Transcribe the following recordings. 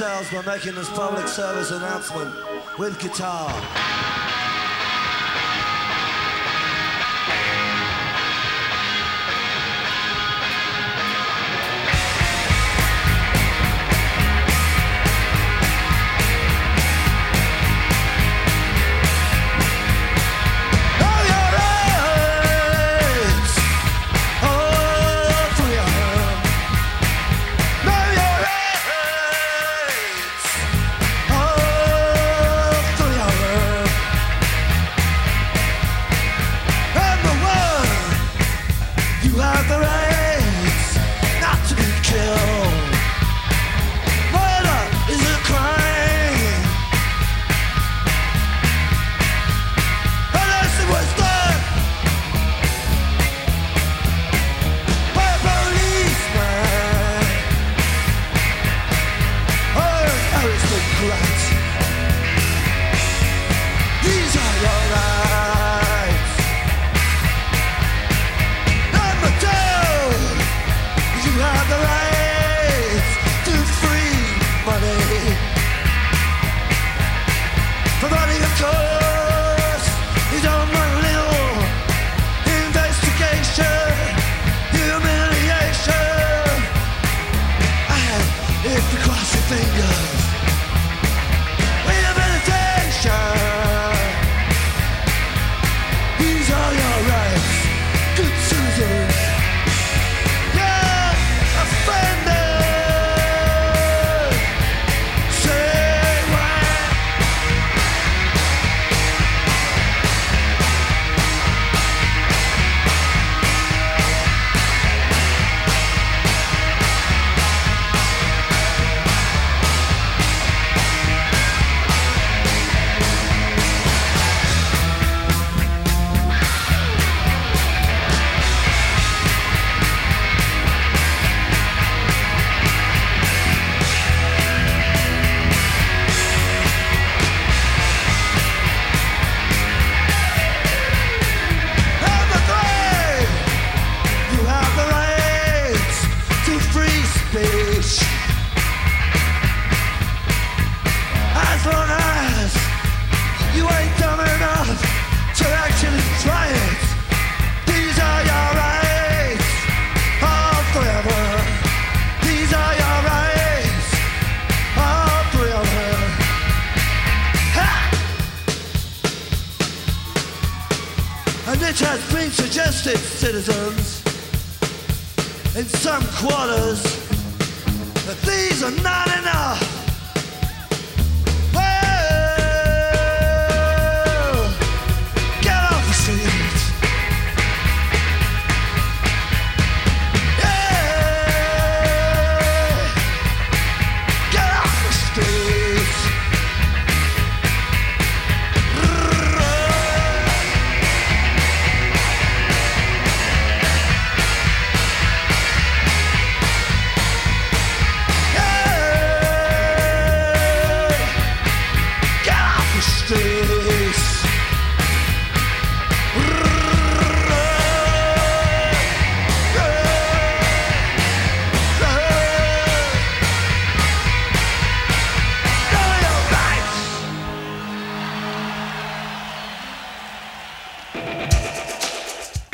ourselves by making this public service announcement with guitar.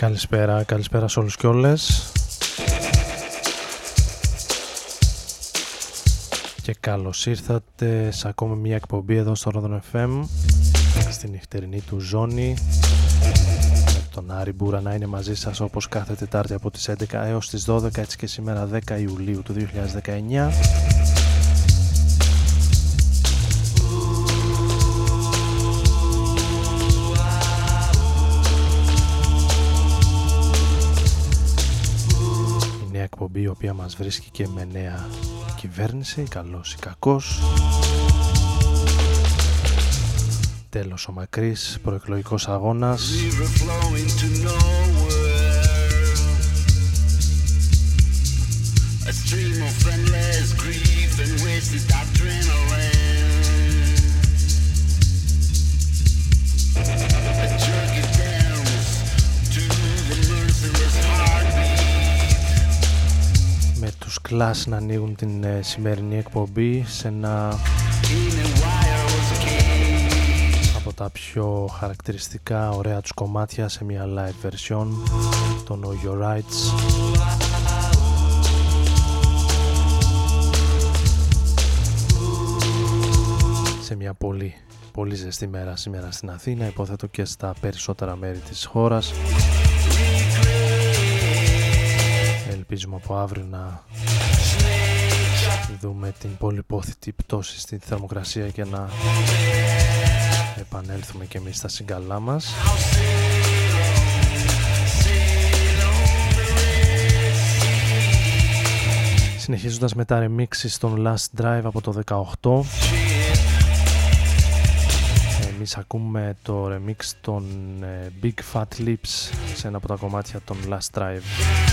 Καλησπέρα, καλησπέρα σε όλους και όλες. Και καλώς ήρθατε σε ακόμη μια εκπομπή εδώ στο Rodon FM Στην νυχτερινή του ζώνη Με τον Άρη Μπούρα να είναι μαζί σας όπως κάθε Τετάρτη από τις 11 έως τις 12 Έτσι και σήμερα 10 Ιουλίου του 2019 εκπομπή η οποία μας βρίσκει και με νέα κυβέρνηση, καλός ή κακός. Τέλος ο μακρύς προεκλογικός αγώνας. Με τους κλάσ να ανοίγουν την ε, σημερινή εκπομπή σε ένα τα πιο χαρακτηριστικά ωραία τους κομμάτια σε μια live version το Know Your Rights. Σε μια πολύ πολύ ζεστή μέρα σήμερα στην Αθήνα υποθέτω και στα περισσότερα μέρη της χώρας. Ελπίζουμε από αύριο να δούμε την πολυπόθητη πτώση στη θερμοκρασία και να επανέλθουμε και εμείς στα συγκαλά μας Συνεχίζοντας με τα remixes των Last Drive από το 18 εμείς ακούμε το remix των ε, Big Fat Lips σε ένα από τα κομμάτια των Last Drive.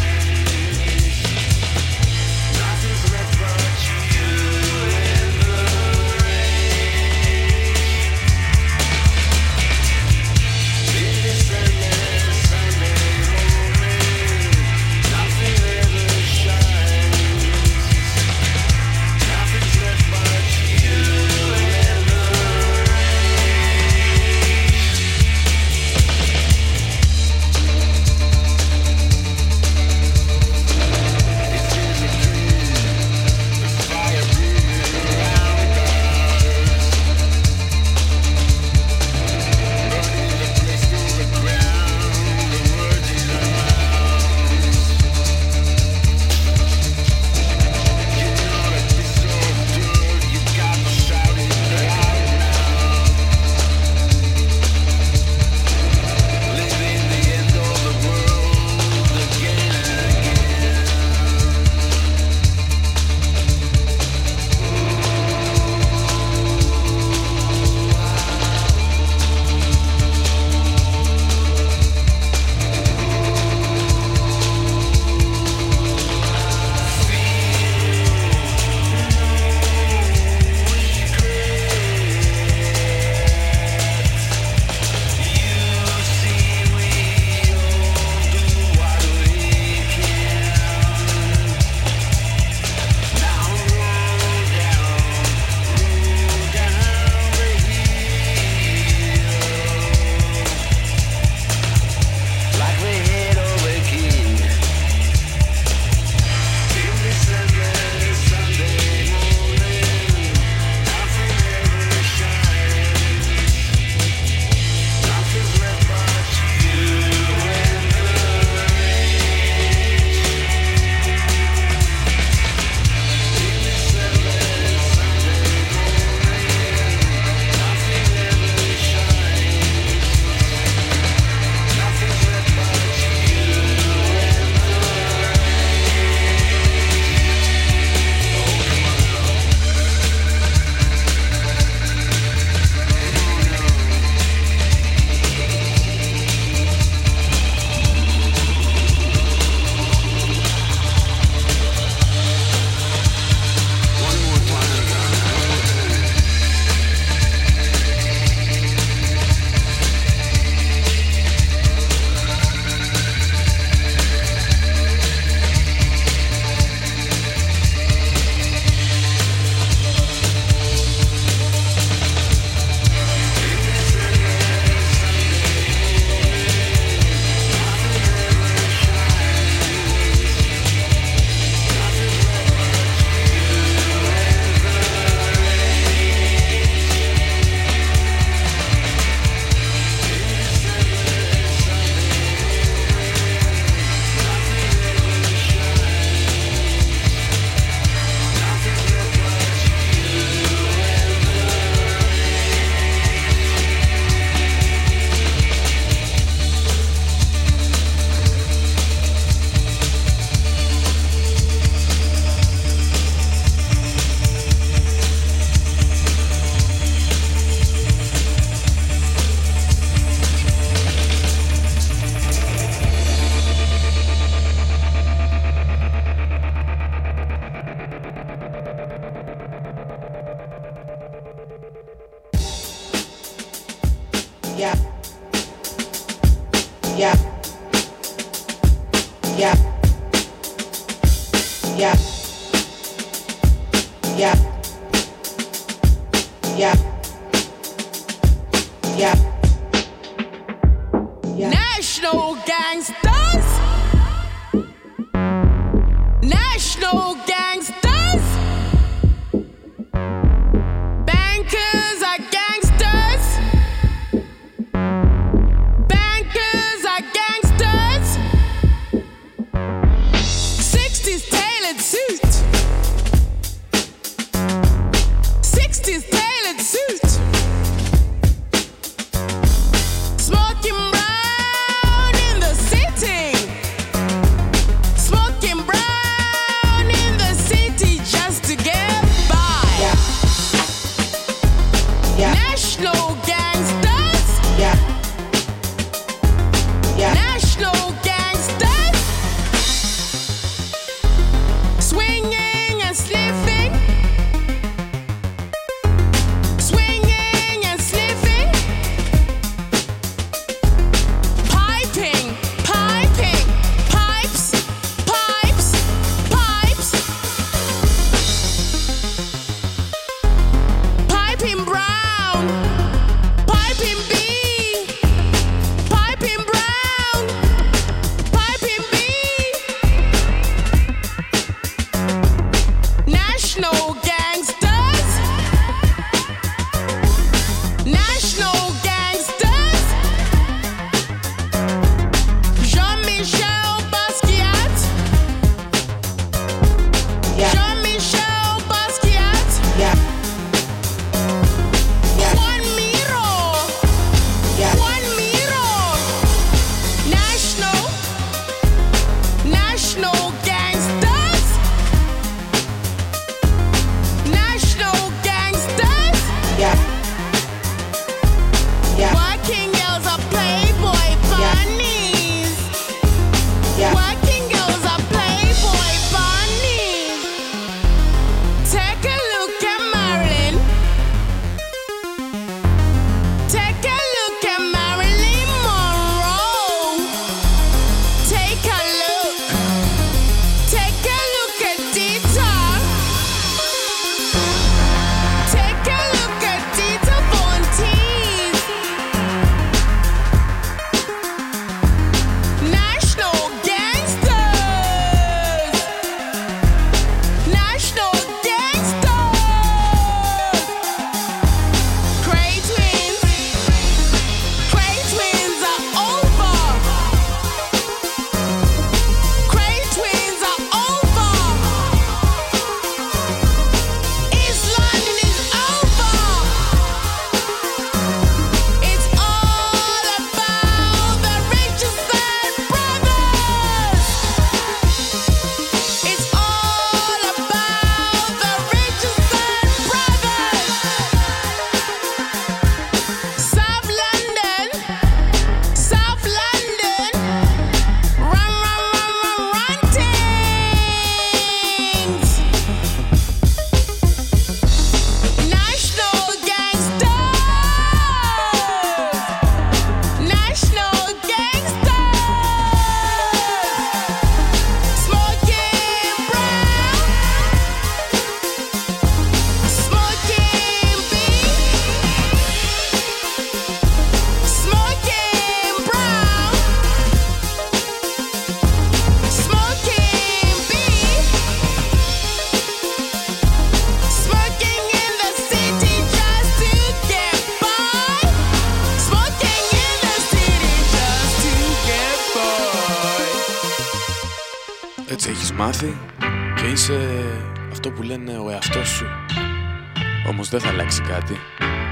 Αλλάξει κάτι.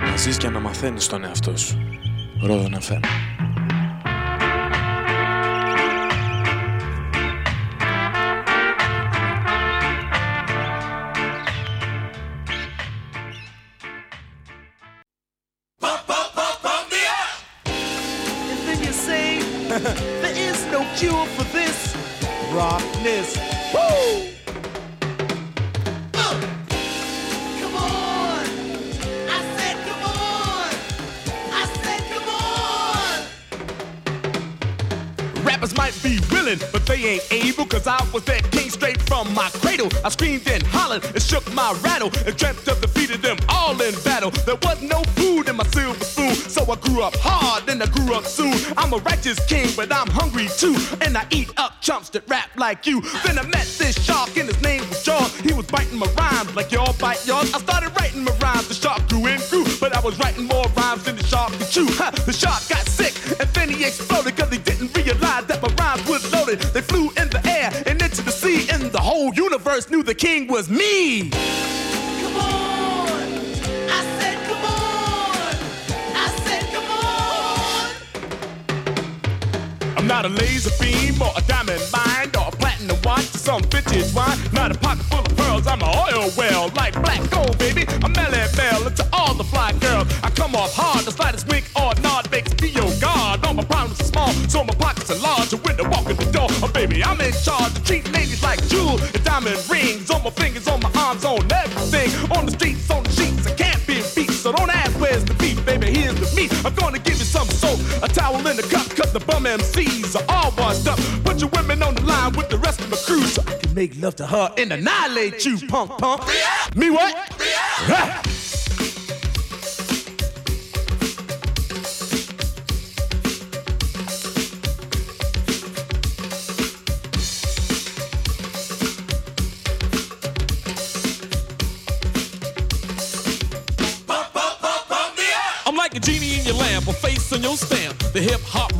Να ζεις και να μαθαίνεις τον εαυτό σου. Ρόδο FM. Screamed and shook my rattle and dreamt of defeating them all in battle. There was no food in my silver spoon, so I grew up hard and I grew up soon. I'm a righteous king, but I'm hungry too, and I eat up chumps that rap like you. Then I met this shark, and his name was Jaws. He was biting my rhymes like y'all bite yours. I started writing my rhymes, the shark grew and grew, but I was writing more rhymes than the shark could chew. Ha, the shark got sick, and then he exploded, cause he didn't realize that my rhymes was loaded. They flew universe knew the king was me. I said, come on. I said, come on. I'm not a laser beam or a diamond mine or a platinum watch or some vintage wine. Not a pocket full of pearls, I'm an oil well like black gold, baby. I'm Melly Bell to all the fly girls. I come off hard, the slightest wink or nod makes me your god. All my problems are small, so my pockets are large. And when walk in the door, oh baby, I'm in charge. I treat ladies like jewels and diamond rings on my fingers, on my arms, on everything. On the streets, on the sheets, I can't be beat. So don't ask where's the beef, baby. Here's the meat. I'm gonna give you some soap, a towel in the cup, cause the bum MCs are all washed up. Put your women on the line with the rest of my crew so I can make love to her and annihilate you, punk punk. Me what? Ha! hip hop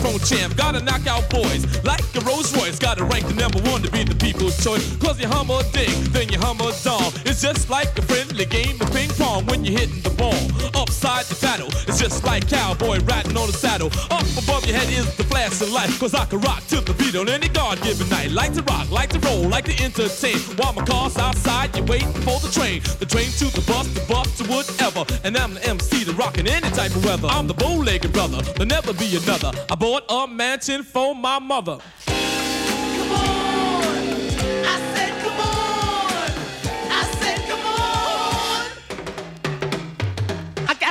microphone champ. Gotta knock out boys like a Rolls Royce. Gotta rank the number one to be the people's choice. Cause you hum a ding, then you hum a dong. It's just like a friendly game of ping pong when you're hitting the ball. Upside the battle, it's just like cowboy riding on a saddle. Up above your head is the flashing light. Cause I can rock to the beat on any God given night. Like to rock, like to roll, like to entertain. While my car's outside, you're waiting for the train. The train to the bus, the bus to whatever. And I'm the MC to rock in any type of weather. I'm the bow-legged brother, there'll never be another. I bought a mansion for my mother.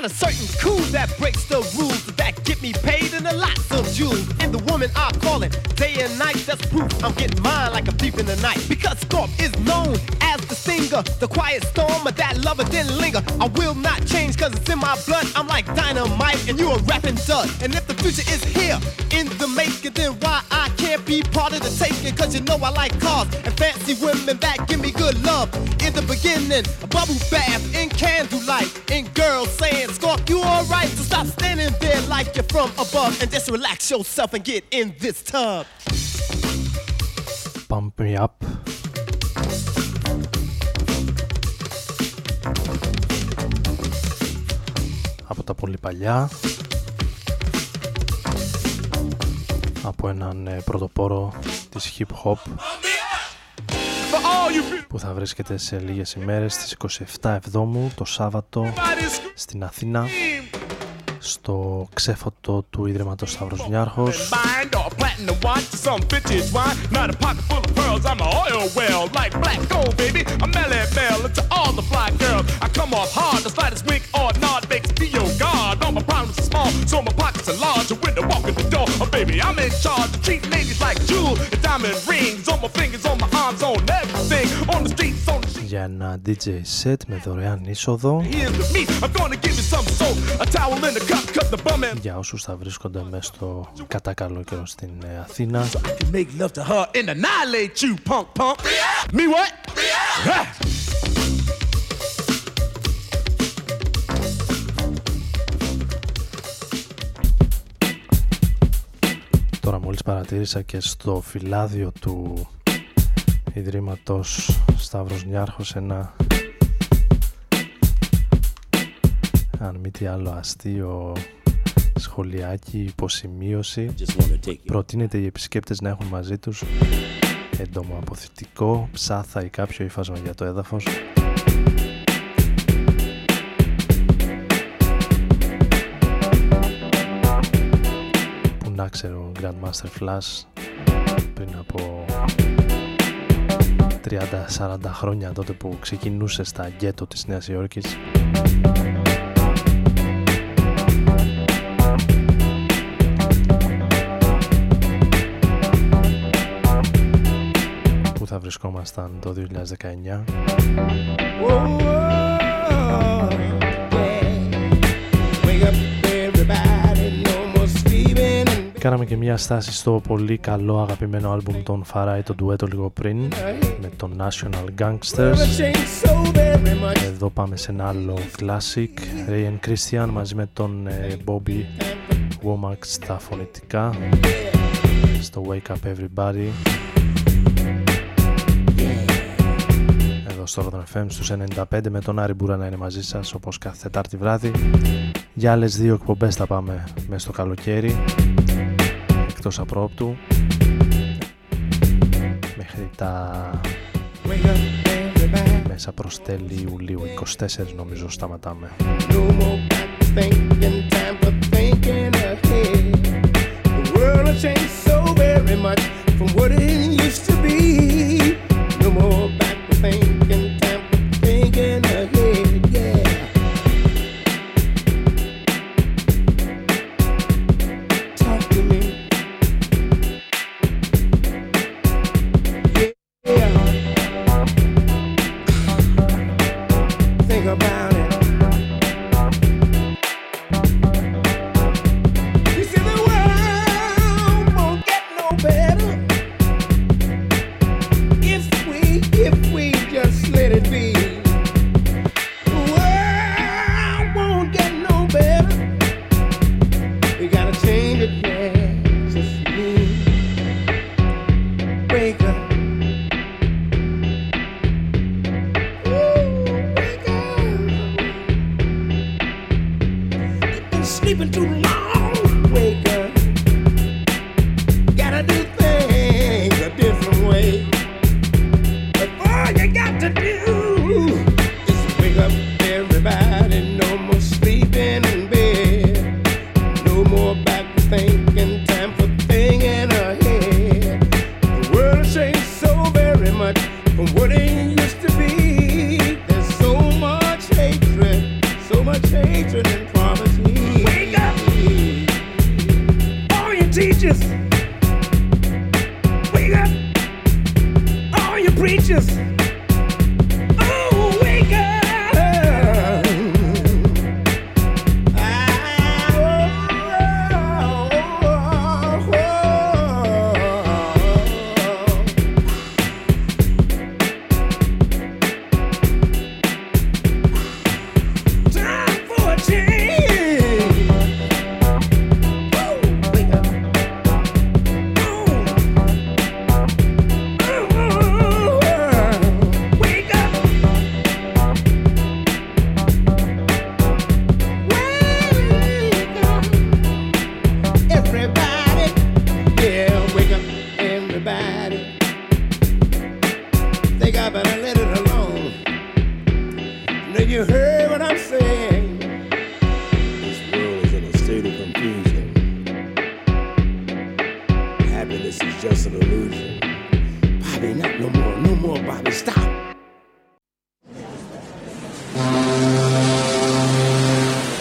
Got a certain cool that breaks the rules that get me paid in a lots of jewels. And the woman I call it day and night. That's proof I'm getting mine like a thief in the night. Because Scorp is known as the singer, the quiet storm of that lover didn't linger. I will not change cause it's in my blood. I'm like dynamite and you're a rapping dud. And if the future is here in the making, then why I can't be part of the taking? Cause you know I like cars and fancy women that give me good love. In the beginning, a bubble bath in candlelight. And girls saying, Scorp, you alright? So stop standing there like you're from above and just relax yourself and get in this tub. Pump Me Up. Από τα πολύ παλιά. Από έναν ε, πρωτοπόρο της hip hop For all you που θα βρίσκεται σε λίγες ημέρες στις 27 Εβδόμου το Σάββατο beautiful στην Αθήνα στο ξέφωτο του Ίδρυματος Σταύρος Νιάρχος baby. I'm Melly Bell to all the fly girls. I come off hard, the slightest wink or nod makes me your god. All my problems are small, so my pockets are large. And when I walk in the door, oh baby, I'm in charge. I treat ladies like jewels and diamond rings on my fingers, on my arms, on everything. On the streets, on the sheets. για ένα DJ set με δωρεάν είσοδο Here's the meat. I'm gonna give you some soap, a towel in the cup, cause the bum and για όσους θα βρίσκονται μέσα στο κατά καλό καιρό στην ε, Αθήνα I Τώρα μόλις παρατήρησα και στο φυλάδιο του Ιδρύματος Σταύρος Νιάρχος ένα αν μη τι άλλο αστείο σχολιάκι, υποσημείωση. Προτείνεται οι επισκέπτες να έχουν μαζί τους έντομο αποθητικό, ψάθα ή κάποιο ύφασμα για το έδαφος ξέρω, Grandmaster Flash πριν από 30-40 χρόνια τότε που ξεκινούσε στα γκέτο της Νέας Υόρκης που θα βρισκόμασταν το 2019 Κάναμε και μια στάση στο πολύ καλό αγαπημένο άλμπουμ των Φαράι, το ντουέτο λίγο πριν, με το National Gangsters. Εδώ πάμε σε ένα άλλο classic, Ray and Christian μαζί με τον ε, Bobby Womack στα φωνητικά, στο Wake Up Everybody. Εδώ στο Rodon FM στους 95 με τον Άρη Μπούρα να είναι μαζί σας όπως κάθε Τετάρτη βράδυ. Για άλλες δύο εκπομπές θα πάμε μέσα στο καλοκαίρι εκτός απρόπτου. Μέχρι τα μέσα προς τέλη Ιουλίου 24 νομίζω σταματάμε. No more back to thinking,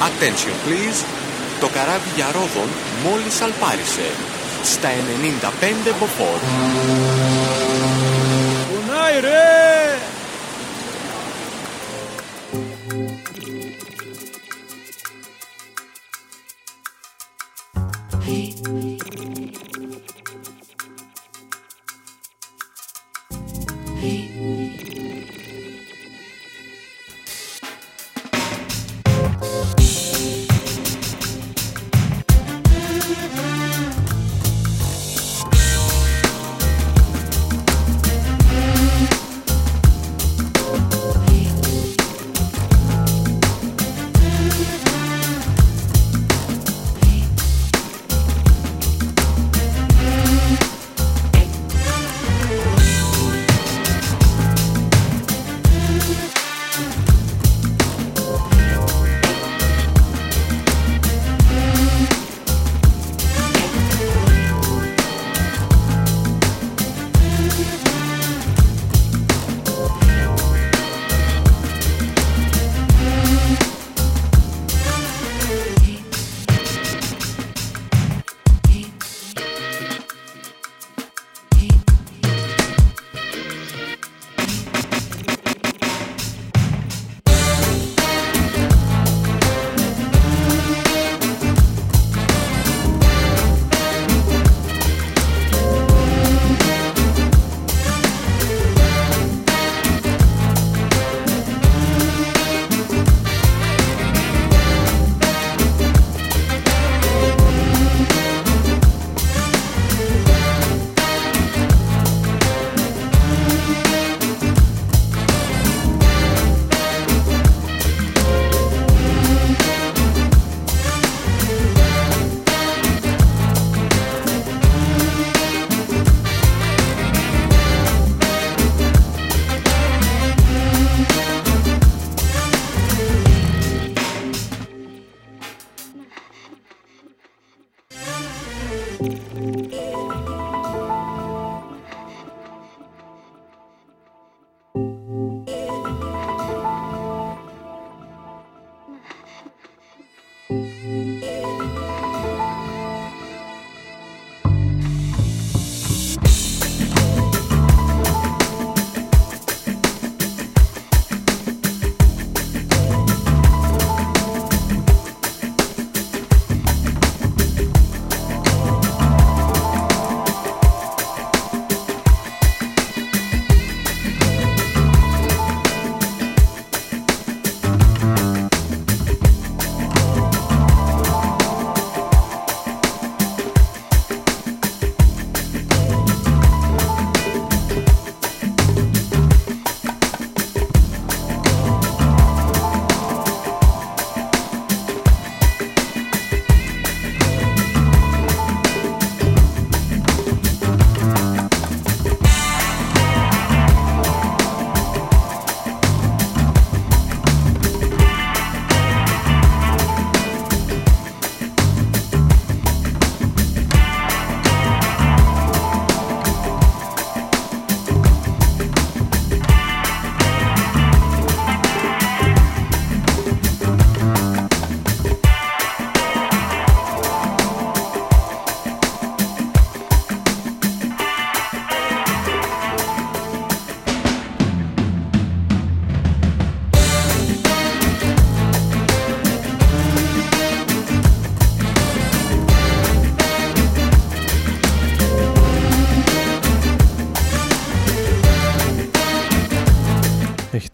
Attention please. Το καράβι για Ρόδον μόλις αλπάρισε. Στα 95 μποφόρ. Κουνάει ρε!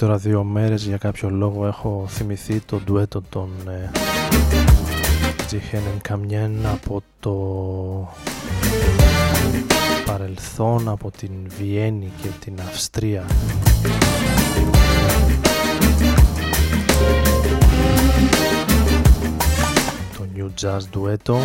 Τώρα δύο μέρες για κάποιο λόγο έχω θυμηθεί το ντουέτο των ε, Τζιχένεν Καμιέν από το παρελθόν, από την Βιέννη και την Αυστρία. Το New Jazz ντουέτο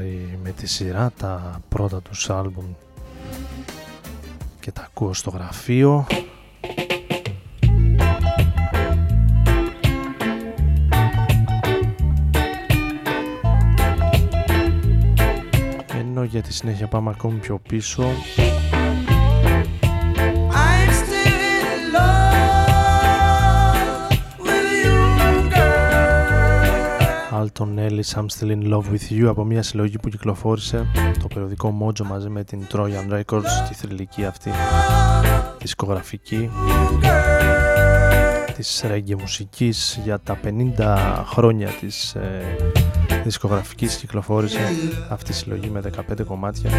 πάρει με τη σειρά τα πρώτα τους άλμπουμ και τα ακούω στο γραφείο. Ενώ για τη συνέχεια πάμε ακόμη πιο πίσω Alton Ellis I'm Still In Love With You από μια συλλογή που κυκλοφόρησε το περιοδικό Mojo μαζί με την Trojan Records τη θρηλυκή αυτή δισκογραφική της reggae μουσικής για τα 50 χρόνια της ε, δισκογραφικής κυκλοφόρησε αυτή η συλλογή με 15 κομμάτια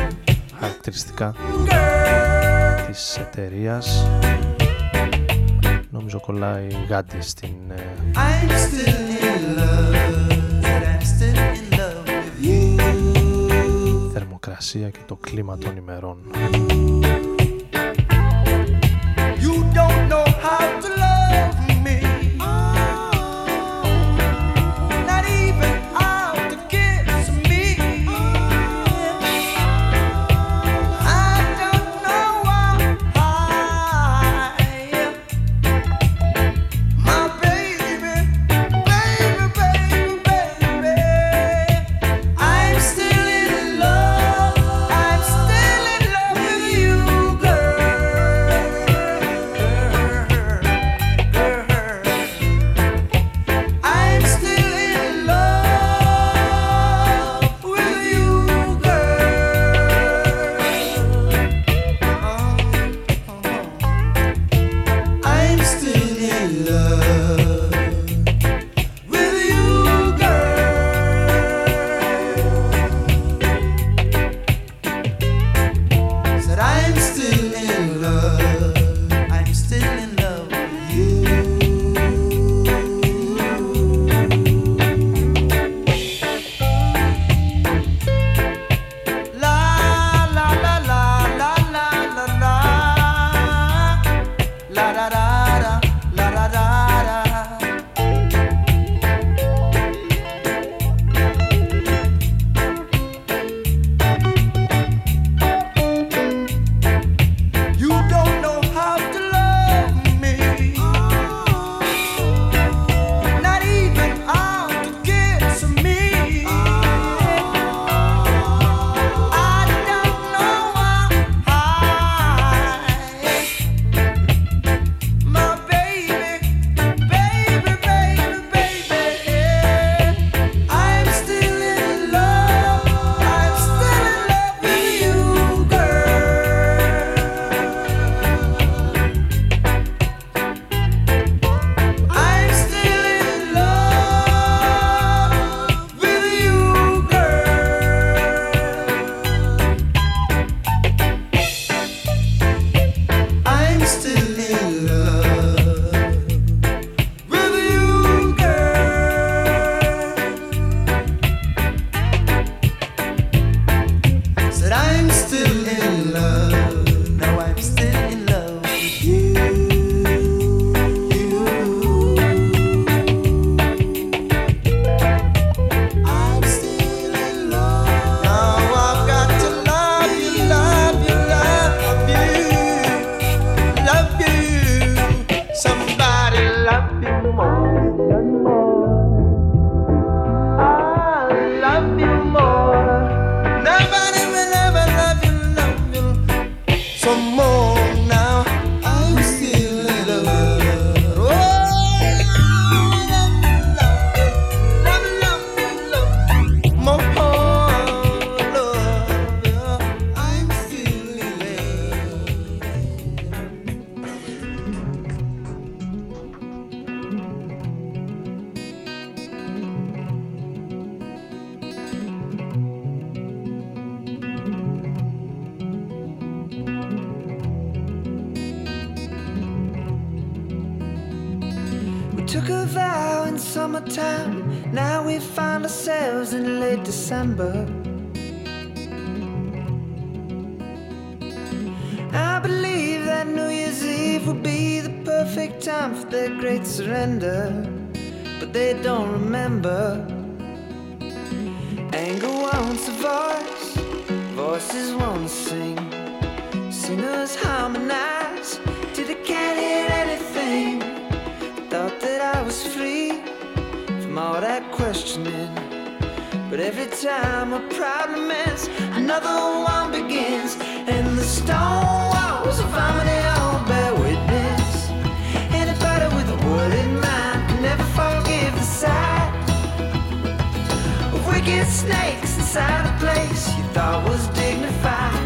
χαρακτηριστικά της εταιρείας. Νομίζω κολλάει γάντι στην ε, θερμοκρασία και το κλίμα των ημερών. You don't know felt that I was free from all that questioning. But every time a problem ends, another one begins, and the stone walls of harmony all bear witness. Anybody with a wounded mind can never forgive the sight of wicked snakes inside a place you thought was dignified.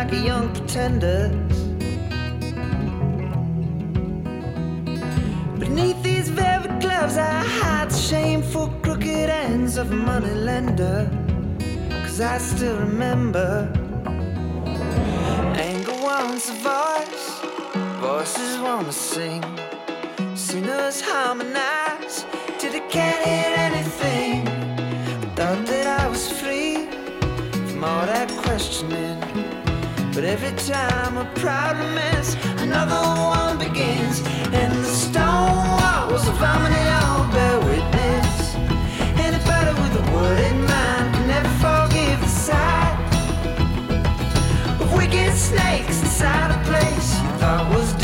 like a young pretender. Beneath these velvet gloves, I hide shameful crooked ends of a moneylender. Cause I still remember anger wants a voice, voices wanna sing. Sinners harmonize till they can't hear anything. Thought that I was free from all that questioning. But every time a problem ends, another one begins. And the stone walls of harmony all bear witness. Anybody with a word in mind can never forgive the sight of wicked snakes inside a place you thought was.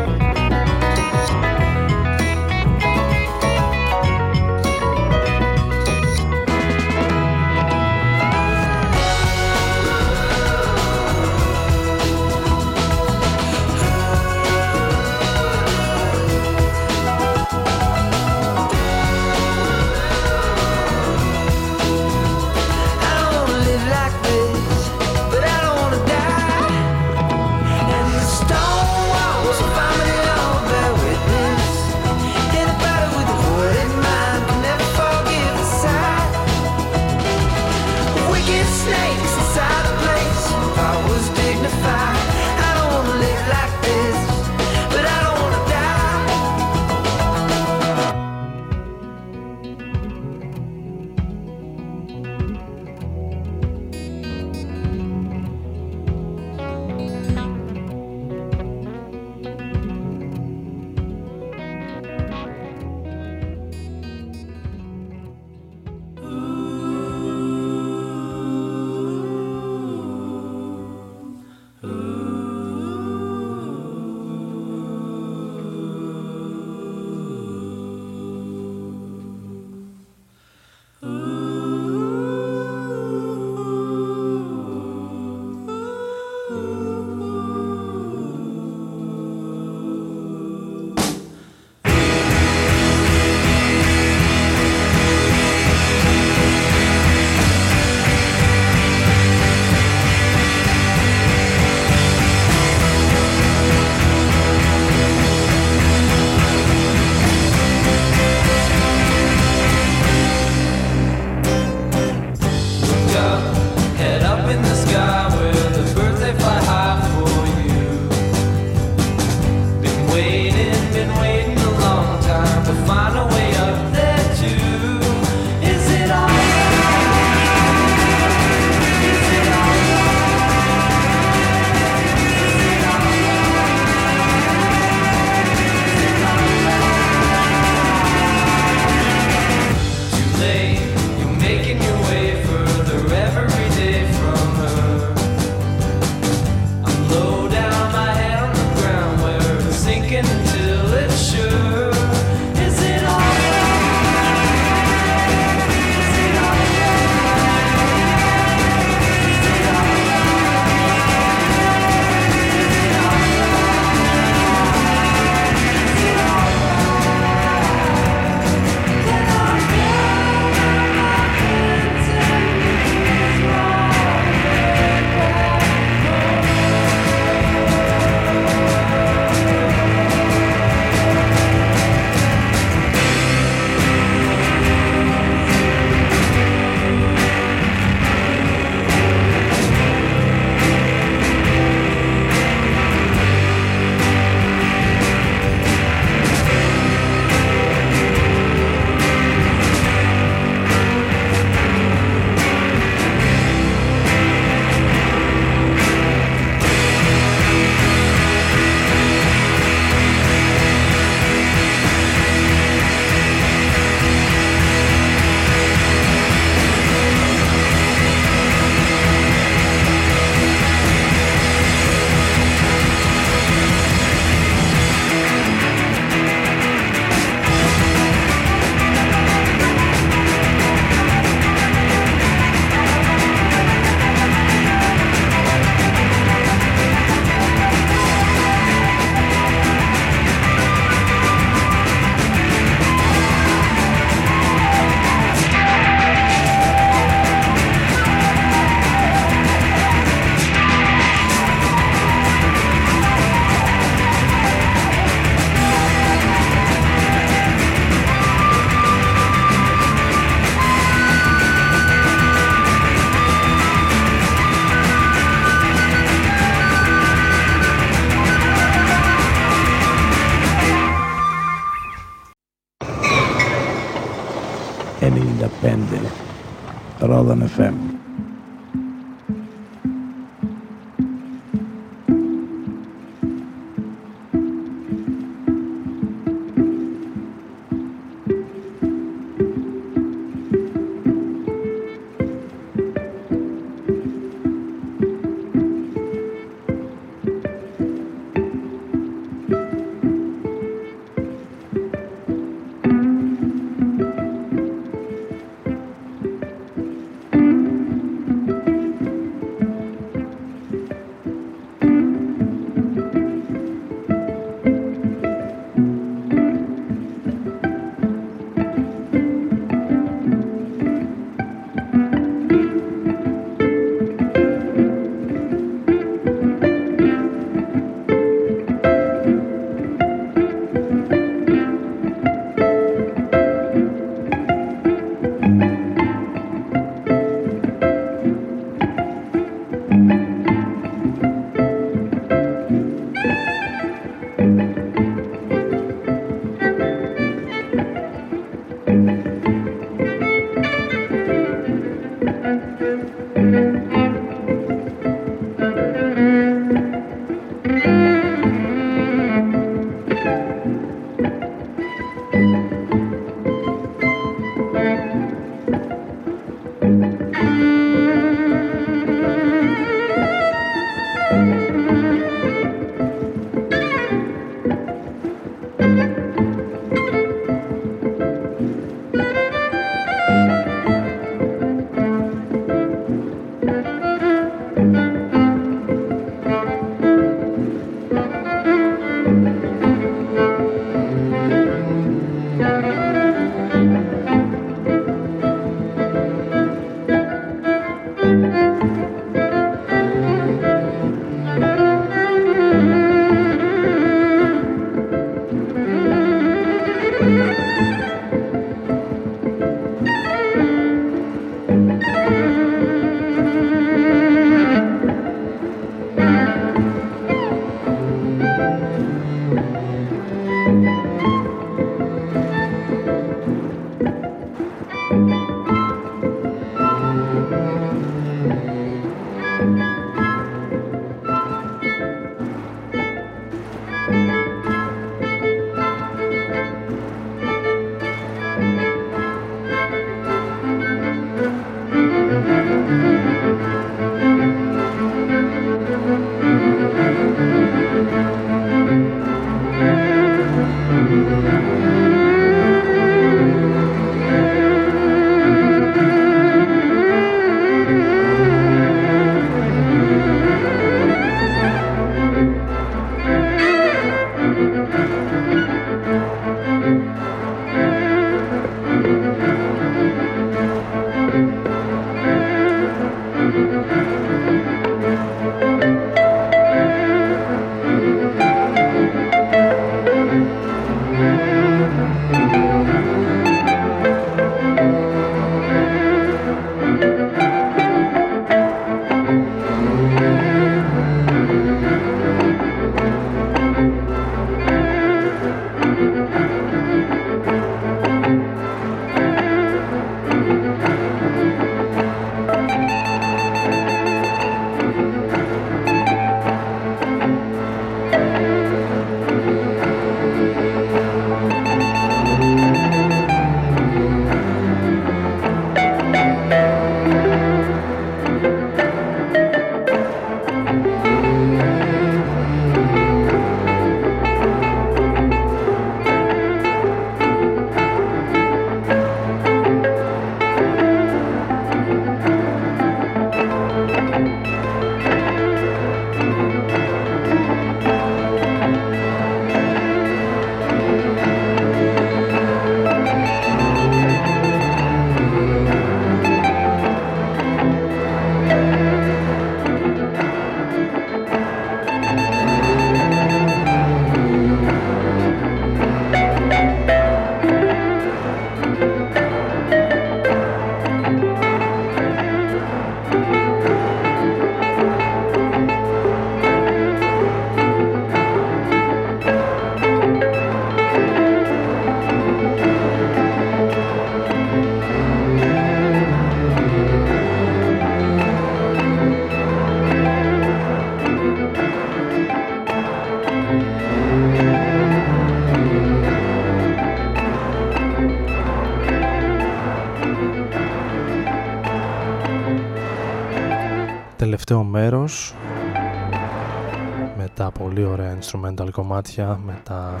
Instrumental κομμάτια με τα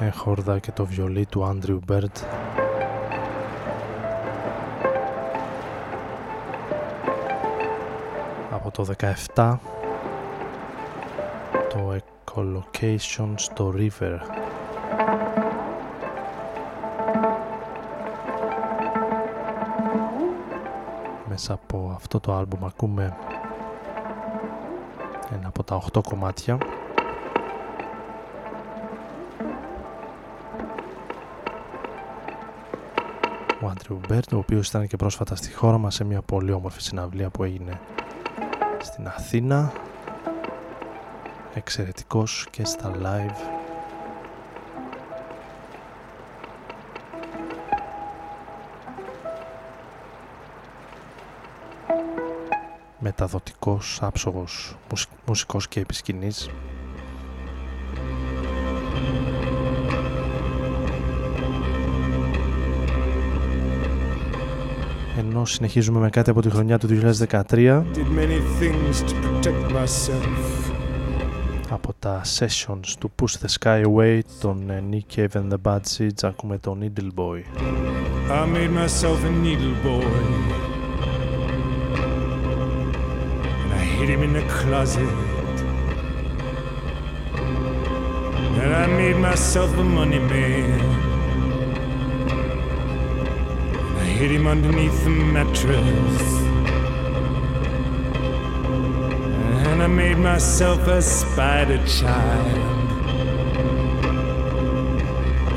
εγχόρδα και το βιολί του Andrew Bird από το 17 το Echolocations: River. Μέσα από αυτό το άλμπουμ ακούμε ένα από τα 8 κομμάτια. Ο Andrew Bird ο οποίος ήταν και πρόσφατα στη χώρα μας σε μια πολύ όμορφη συναυλία που έγινε στην Αθήνα. Εξαιρετικός και στα live μεταδοτικός, άψογος μουσικός και επισκηνής. Ενώ συνεχίζουμε με κάτι από τη χρονιά του 2013 από τα sessions του Push the Sky Away των ε, Nick Cave and the Bad Seeds ακούμε το Needle Boy. I made myself a needle boy hid him in the closet. And I made myself a money man. I hid him underneath the mattress. And I made myself a spider child.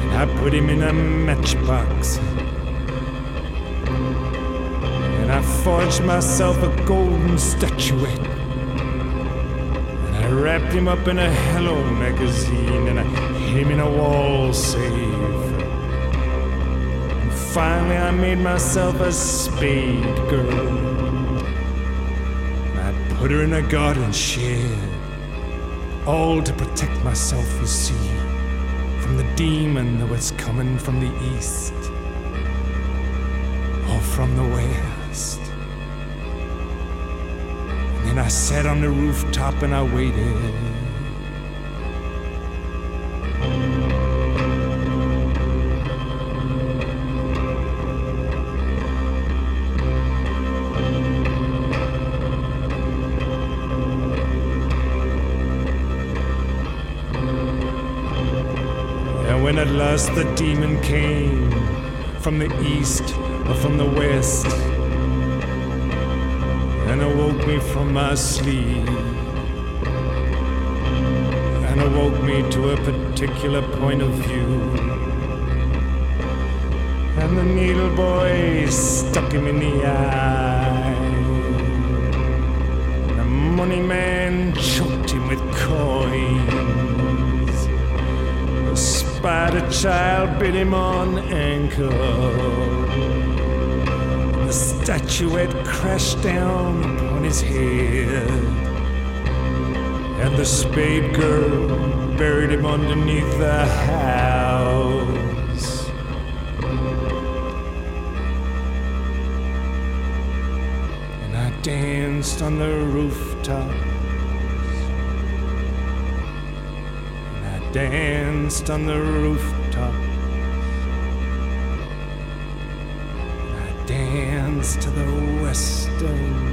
And I put him in a matchbox. And I forged myself a golden statuette wrapped him up in a Hello magazine and I hid him in a wall safe. And finally, I made myself a spade girl. I put her in a garden shed, all to protect myself, you see, from the demon that was coming from the east or from the west. And I sat on the rooftop and I waited. And when at last the demon came from the east or from the west, and awoke me from my sleep and awoke me to a particular point of view. And the needle boy stuck him in the eye. The money man choked him with coins. The spider child bit him on ankle statuette crashed down upon his head, and the spade girl buried him underneath the house. And I danced on the rooftops, and I danced on the rooftop. To the western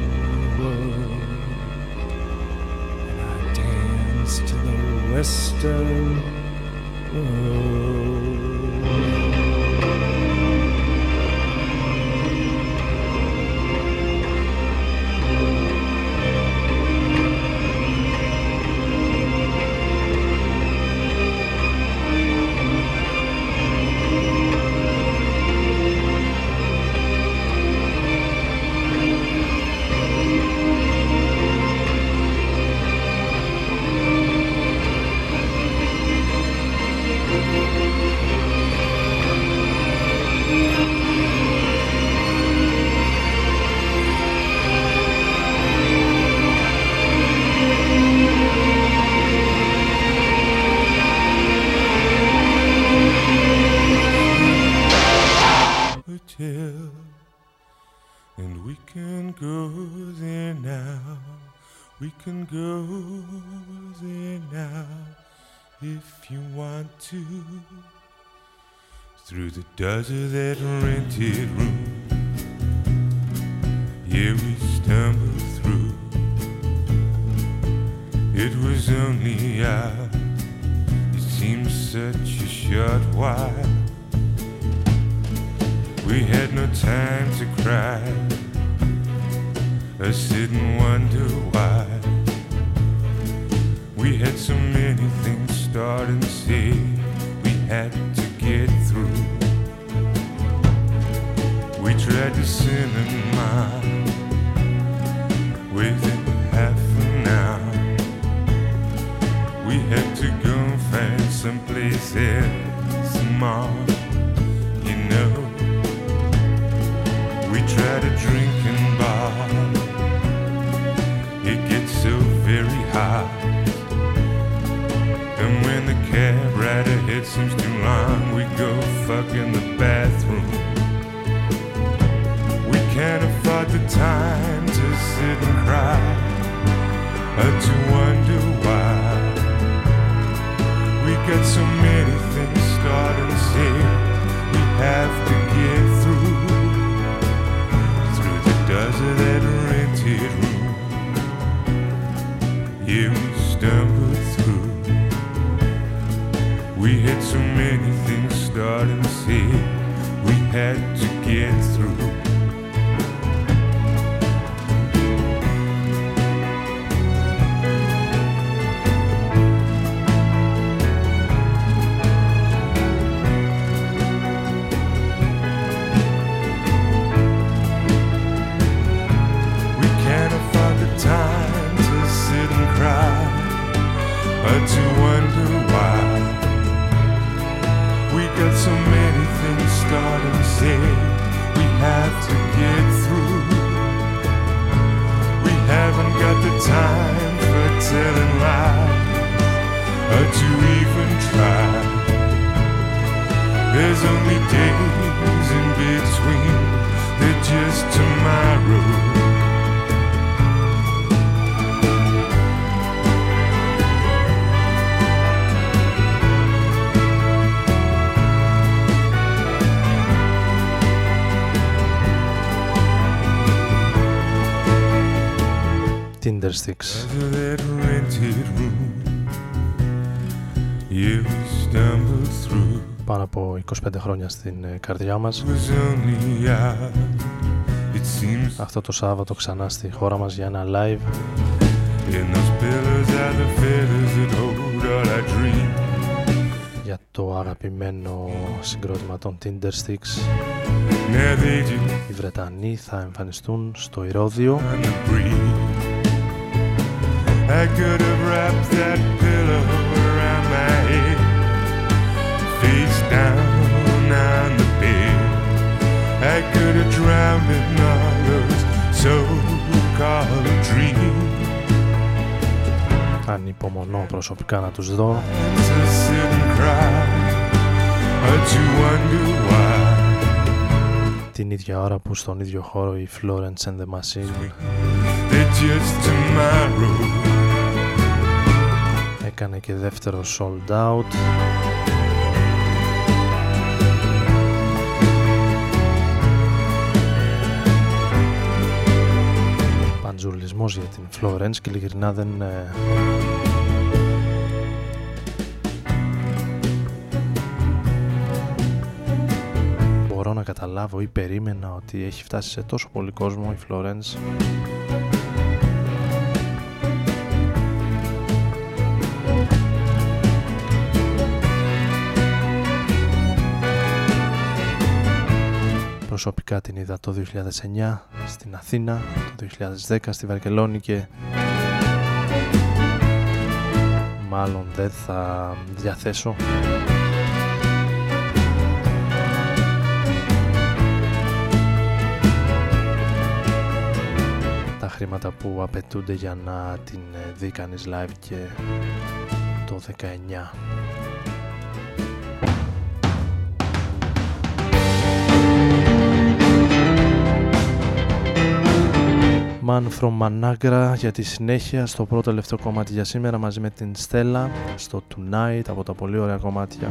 now. We can go there now if you want to. Through the doors of that rented room. Yeah, we stumbled through. It was only out. It seemed such a short while. We had no time to cry or sit and wonder why. We had so many things start and say we had to get through. We tried to cinema within half an hour. We had to go and find someplace else small, you know. We tried to drinking bar. It hot. And when the cab ride ahead seems too long, we go fuck in the bathroom. We can't afford the time to sit and cry or to wonder why. We got so many things start and say we have to get through through the desert that rented we stumbled through. We had so many things starting and say we had to get through. There's only days in between, they're just tomorrow. Tinder Sticks. that rented room. You stumbled through. Πάνω από 25 χρόνια στην ε, καρδιά μας. Αυτό το Σάββατο ξανά στη χώρα μας για ένα live. Για το αγαπημένο συγκρότημα των Tinder Sticks, οι Βρετανοί θα εμφανιστούν στο ηρώδιο. I could have drowned in all those so-called dreams. Ανυπομονώ προσωπικά να τους δω. to sit and cry or to wonder why Την ίδια ώρα που στον ίδιο χώρο η Florence and the Machine they're just tomorrow. έκανε και δεύτερο sold out. Παντζουλισμός για την Florence και ειλικρινά δεν... ε, Μπορώ να καταλάβω ή περίμενα ότι έχει φτάσει σε τόσο πολύ κόσμο η Florence Προσωπικά την είδα το 2009 στην Αθήνα, το 2010 στη Βαρκελόνη και μάλλον δεν θα διαθέσω τα χρήματα που απαιτούνται για να την ε, δει κανείς live και το 19. Man from Managra για τη συνέχεια στο πρώτο τελευταίο κομμάτι για σήμερα μαζί με την Στέλλα στο Tonight από τα πολύ ωραία κομμάτια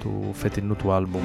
του φετινού του άλμπουμ.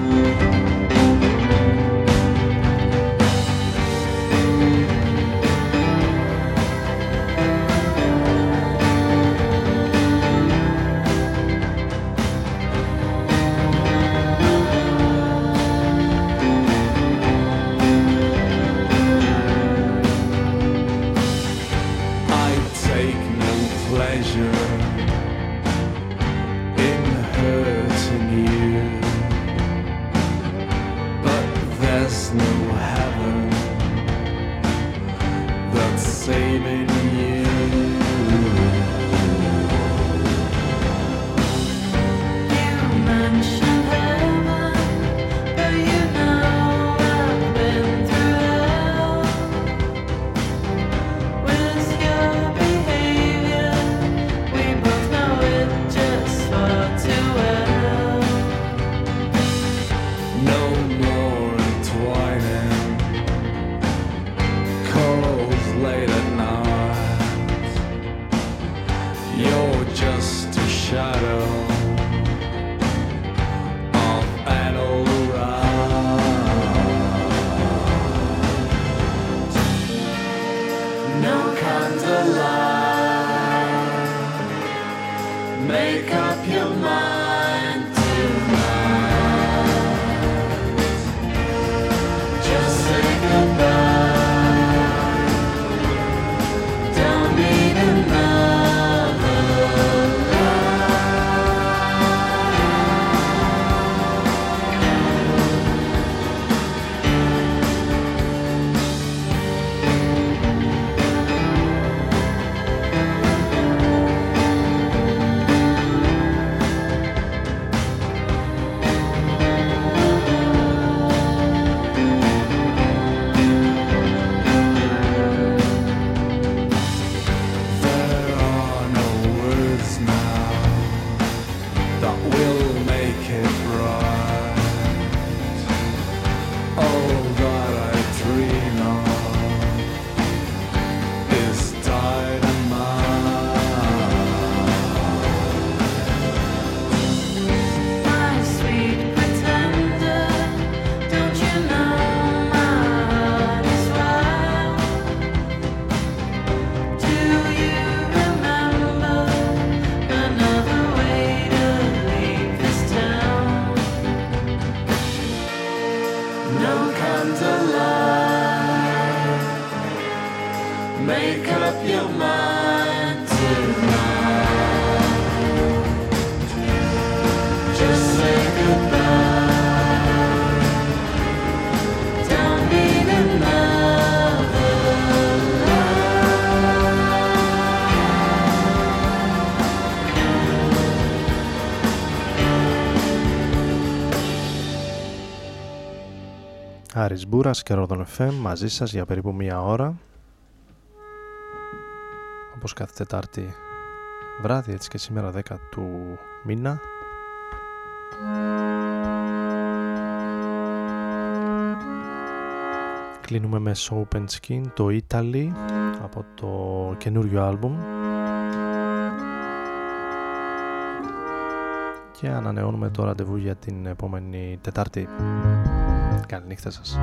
Make up your mind tonight. Just say goodbye. Don't need another Άρης Μπούρας και Ρόδον FM μαζί σας για περίπου μία ώρα όπως κάθε Τετάρτη βράδυ έτσι και σήμερα 10 του μήνα Κλείνουμε με Soap and Skin το Italy από το καινούριο άλμπουμ και ανανεώνουμε το ραντεβού για την επόμενη Τετάρτη. Καληνύχτα σας.